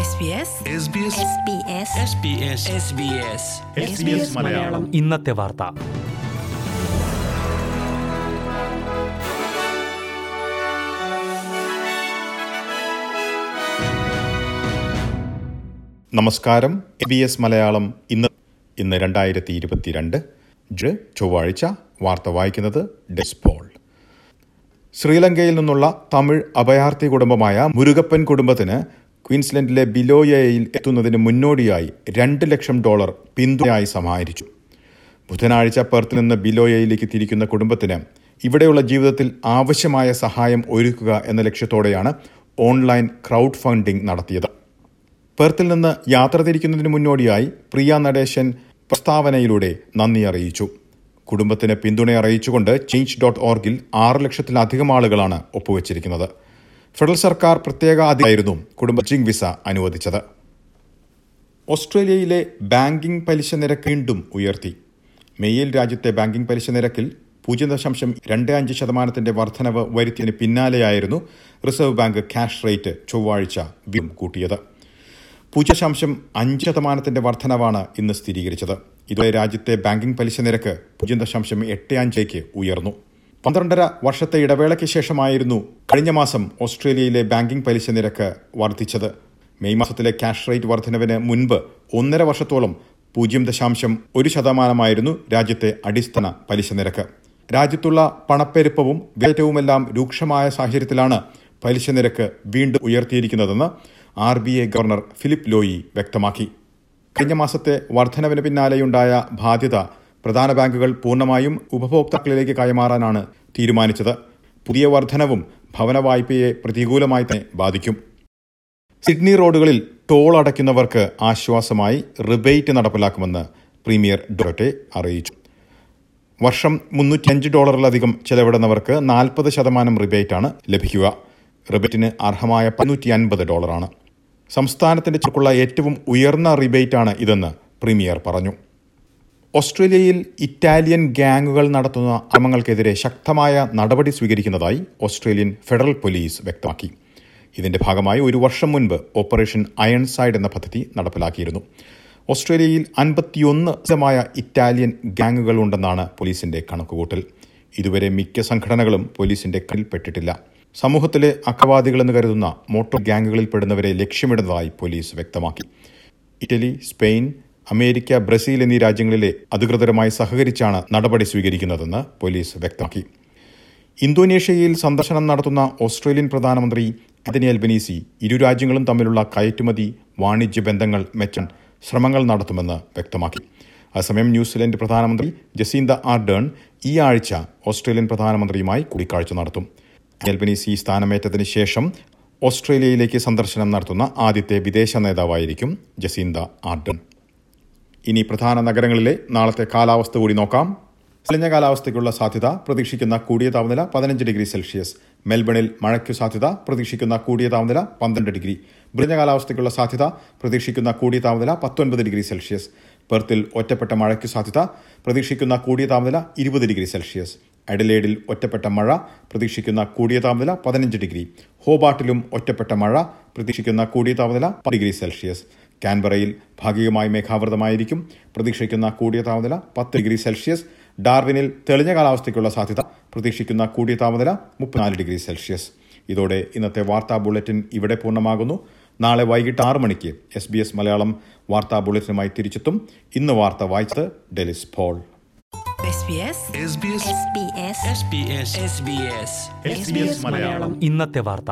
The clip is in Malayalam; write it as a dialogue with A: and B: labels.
A: SBS
B: മലയാളം.
C: ഇന്നത്തെ വാർത്ത.
B: നമസ്കാരം. എ ബി എസ് മലയാളം ഇന്ന് ഇന്ന് രണ്ടായിരത്തി ഇരുപത്തിരണ്ട് ജ് ചൊവ്വാഴ്ച വാർത്ത വായിക്കുന്നത് ഡെസ്പോൾ ശ്രീലങ്കയിൽ നിന്നുള്ള തമിഴ് അഭയാർത്ഥി കുടുംബമായ മുരുകപ്പൻ കുടുംബത്തിന് ക്വീൻസ്ലൻഡിലെ ബിലോയയിൽ എത്തുന്നതിന് മുന്നോടിയായി രണ്ട് ലക്ഷം ഡോളർ പിന്തുണയായി സമാഹരിച്ചു. ബുധനാഴ്ച പെർത്തിൽ നിന്ന് ബിലോയയിലേക്ക് തിരിക്കുന്ന കുടുംബത്തിന് ഇവിടെയുള്ള ജീവിതത്തിൽ ആവശ്യമായ സഹായം ഒരുക്കുക എന്ന ലക്ഷ്യത്തോടെയാണ് ഓൺലൈൻ ക്രൗഡ് ഫണ്ടിംഗ് നടത്തിയത്. പെർത്തിൽ നിന്ന് യാത്ര തിരിക്കുന്നതിന് മുന്നോടിയായി പ്രിയ നടേശൻ പ്രസ്താവനയിലൂടെ നന്ദി അറിയിച്ചു. കുടുംബത്തിന് പിന്തുണ അറിയിച്ചുകൊണ്ട് ചേഞ്ച് ഡോട്ട് ഓർഗിൽ ആറ് ലക്ഷത്തിലധികം ആളുകളാണ് ഒപ്പുവച്ചിരിക്കുന്നത്. ഫെഡറൽ സർക്കാർ പ്രത്യേക അധികായിരുന്നു കുടുംബിംഗ് വിസ അനുവദിച്ചത്. ഓസ്ട്രേലിയയിലെ ബാങ്കിംഗ് പലിശ നിരക്ക് വീണ്ടും ഉയർത്തി. മെയ്യിൽ രാജ്യത്തെ ബാങ്കിംഗ് പലിശ നിരക്കിൽ പൂജ്യം ദശാംശം രണ്ട് അഞ്ച് ശതമാനത്തിന്റെ വർധനവ് വരുത്തിയതിന് പിന്നാലെയായിരുന്നു റിസർവ് ബാങ്ക് ക്യാഷ് റേറ്റ് ചൊവ്വാഴ്ച വീണ്ടും കൂട്ടിയത്. പൂജ്യം ദശാംശം അഞ്ച് ശതമാനത്തിന്റെ വർധനവാണ് ഇന്ന് സ്ഥിരീകരിച്ചത്. ഇതോടെ രാജ്യത്തെ ബാങ്കിംഗ് പലിശ നിരക്ക് പൂജ്യം ദശാംശം എട്ട് അഞ്ചേക്ക് ഉയർന്നു. പന്ത്രണ്ടര വർഷത്തെ ഇടവേളയ്ക്ക് ശേഷമായിരുന്നു കഴിഞ്ഞ മാസം ഓസ്ട്രേലിയയിലെ ബാങ്കിംഗ് പലിശ നിരക്ക് വർദ്ധിച്ചത്. മെയ് മാസത്തിലെ ക്യാഷ് റേറ്റ് വർധനവിന് മുൻപ് ഒന്നര വർഷത്തോളം പൂജ്യം ദശാംശം ഒരു ശതമാനമായിരുന്നു രാജ്യത്തെ അടിസ്ഥാന പലിശ നിരക്ക്. രാജ്യത്തുള്ള പണപ്പെരുപ്പവും വേറ്റവുമെല്ലാം രൂക്ഷമായ സാഹചര്യത്തിലാണ് പലിശ നിരക്ക് വീണ്ടും ഉയർത്തിയിരിക്കുന്നതെന്ന് R B I governor Philip Lowe വ്യക്തമാക്കി. കഴിഞ്ഞ മാസത്തെ വർധനവിന് പിന്നാലെയുണ്ടായ ബാധ്യത പ്രധാന ബാങ്കുകൾ പൂർണമായും ഉപഭോക്താക്കളിലേക്ക് കൈമാറാനാണ് തീരുമാനിച്ചത്. പുതിയ വർധനവും ഭവന വായ്പയെ പ്രതികൂലമായി തന്നെ ബാധിക്കും. സിഡ്നി റോഡുകളിൽ ടോൾ അടയ്ക്കുന്നവർക്ക് ആശ്വാസമായി റിബേറ്റ് നടപ്പിലാക്കുമെന്ന് പ്രീമിയർ ഡോട്ടെ അറിയിച്ചു. വർഷം മുന്നൂറ്റിയഞ്ച് ഡോളറിലധികം ചെലവിടുന്നവർക്ക് നാൽപ്പത് ശതമാനം റിബേറ്റാണ് ലഭിക്കുക. റിബേറ്റിന് അർഹമായ പതിനൂറ്റി അൻപത് ഡോളറാണ്. സംസ്ഥാനത്തിന്റെ ചുക്കുള്ള ഏറ്റവും ഉയർന്ന റിബേറ്റാണ് ഇതെന്ന് പ്രീമിയർ പറഞ്ഞു. ഓസ്ട്രേലിയയിൽ ഇറ്റാലിയൻ ഗ്യാങ്ങുകൾ നടത്തുന്ന അക്രമങ്ങൾക്കെതിരെ ശക്തമായ നടപടി സ്വീകരിക്കുന്നതായി ഓസ്ട്രേലിയൻ ഫെഡറൽ പോലീസ് വ്യക്തമാക്കി. ഇതിന്റെ ഭാഗമായി ഒരു വർഷം മുൻപ് ഓപ്പറേഷൻ അയൺ സൈഡ് എന്ന പദ്ധതി നടപ്പിലാക്കിയിരുന്നു. ഓസ്ട്രേലിയയിൽ അൻപത്തിയൊന്ന് ശതമായ ഇറ്റാലിയൻ ഗ്യാങ്ങുകൾ ഉണ്ടെന്നാണ് പോലീസിന്റെ കണക്കുകൂട്ടൽ. ഇതുവരെ മിക്ക സംഘടനകളും പോലീസിന്റെ കണ്ണിൽപ്പെട്ടിട്ടില്ല സമൂഹത്തിലെ അക്രവാദികളെന്ന് കരുതുന്ന മോട്ടോർ ഗ്യാങ്ങുകളിൽപ്പെടുന്നവരെ ലക്ഷ്യമിടുന്നതായി പോലീസ് വ്യക്തമാക്കി. ഇറ്റലി സ്പെയിൻ അമേരിക്ക ബ്രസീൽ എന്നീ രാജ്യങ്ങളിലെ അധികൃതരുമായി സഹകരിച്ചാണ് നടപടി സ്വീകരിക്കുന്നതെന്ന് പോലീസ് വ്യക്തമാക്കി. ഇന്തോനേഷ്യയിൽ സന്ദർശനം നടത്തുന്ന ഓസ്ട്രേലിയൻ പ്രധാനമന്ത്രി അതിനി അൽബനീസി ഇരു രാജ്യങ്ങളും തമ്മിലുള്ള കയറ്റുമതി വാണിജ്യ ബന്ധങ്ങൾ മെച്ചാൻ ശ്രമങ്ങൾ നടത്തുമെന്ന് വ്യക്തമാക്കി. അസമയം ന്യൂസിലൻഡ് പ്രധാനമന്ത്രി ജസീന്ത ആർഡേൺ ഈ ആഴ്ച ഓസ്ട്രേലിയൻ പ്രധാനമന്ത്രിയുമായി കൂടിക്കാഴ്ച നടത്തും. അൽബനീസി സ്ഥാനമേറ്റതിന് ശേഷം ഓസ്ട്രേലിയയിലേക്ക് സന്ദർശനം നടത്തുന്ന ആദ്യത്തെ വിദേശ നേതാവായിരിക്കും ജസീന്ത ആർഡൺ. ഇനി പ്രധാന നഗരങ്ങളിലെ നാളത്തെ കാലാവസ്ഥ കൂടി നോക്കാം. തെളിഞ്ഞ കാലാവസ്ഥയ്ക്കുള്ള സാധ്യത പ്രതീക്ഷിക്കുന്ന കൂടിയ താപനില പതിനഞ്ച് ഡിഗ്രി സെൽഷ്യസ്. മെൽബണിൽ മഴയ്ക്കു സാധ്യത പ്രതീക്ഷിക്കുന്ന കൂടിയ താപനില പന്ത്രണ്ട് ഡിഗ്രി. ബ്രിഞ്ഞ കാലാവസ്ഥയ്ക്കുള്ള സാധ്യത പ്രതീക്ഷിക്കുന്ന കൂടിയ താപനില പത്തൊൻപത് ഡിഗ്രി സെൽഷ്യസ്. പെർത്തിൽ ഒറ്റപ്പെട്ട മഴയ്ക്കു സാധ്യത പ്രതീക്ഷിക്കുന്ന കൂടിയ താപനില ഇരുപത് ഡിഗ്രി സെൽഷ്യസ്. അഡലേഡിൽ ഒറ്റപ്പെട്ട മഴ പ്രതീക്ഷിക്കുന്ന കൂടിയ താപനില പതിനഞ്ച് ഡിഗ്രി. ഹോബാട്ടിലും ഒറ്റപ്പെട്ട മഴ പ്രതീക്ഷിക്കുന്ന കൂടിയ താപനില ഡിഗ്രി സെൽഷ്യസ്. കാൻബറയിൽ ഭാഗികമായി മേഘാവൃതമായിരിക്കും. പ്രതീക്ഷിക്കുന്ന കൂടിയ താപനില പത്ത് ഡിഗ്രി സെൽഷ്യസ്. ഡാർവിനിൽ തെളിഞ്ഞ കാലാവസ്ഥയ്ക്കുള്ള സാധ്യത പ്രതീക്ഷിക്കുന്ന കൂടിയ താപനില മുപ്പത്തിനാല് ഡിഗ്രി സെൽഷ്യസ്. ഇതോടെ ഇന്നത്തെ വാർത്താ ബുള്ളറ്റിൻ ഇവിടെ പൂർണമാകുന്നു. നാളെ വൈകിട്ട് ആറ് മണിക്ക് എസ് ബി എസ് മലയാളം വാർത്താ ബുള്ളറ്റിനുമായി തിരിച്ചെത്തും. ഇന്ന് വാർത്ത വായിച്ചത് ഡെലിസ് ഫോൾ
A: SBS
C: ഇന്നത്തെ വാർത്ത.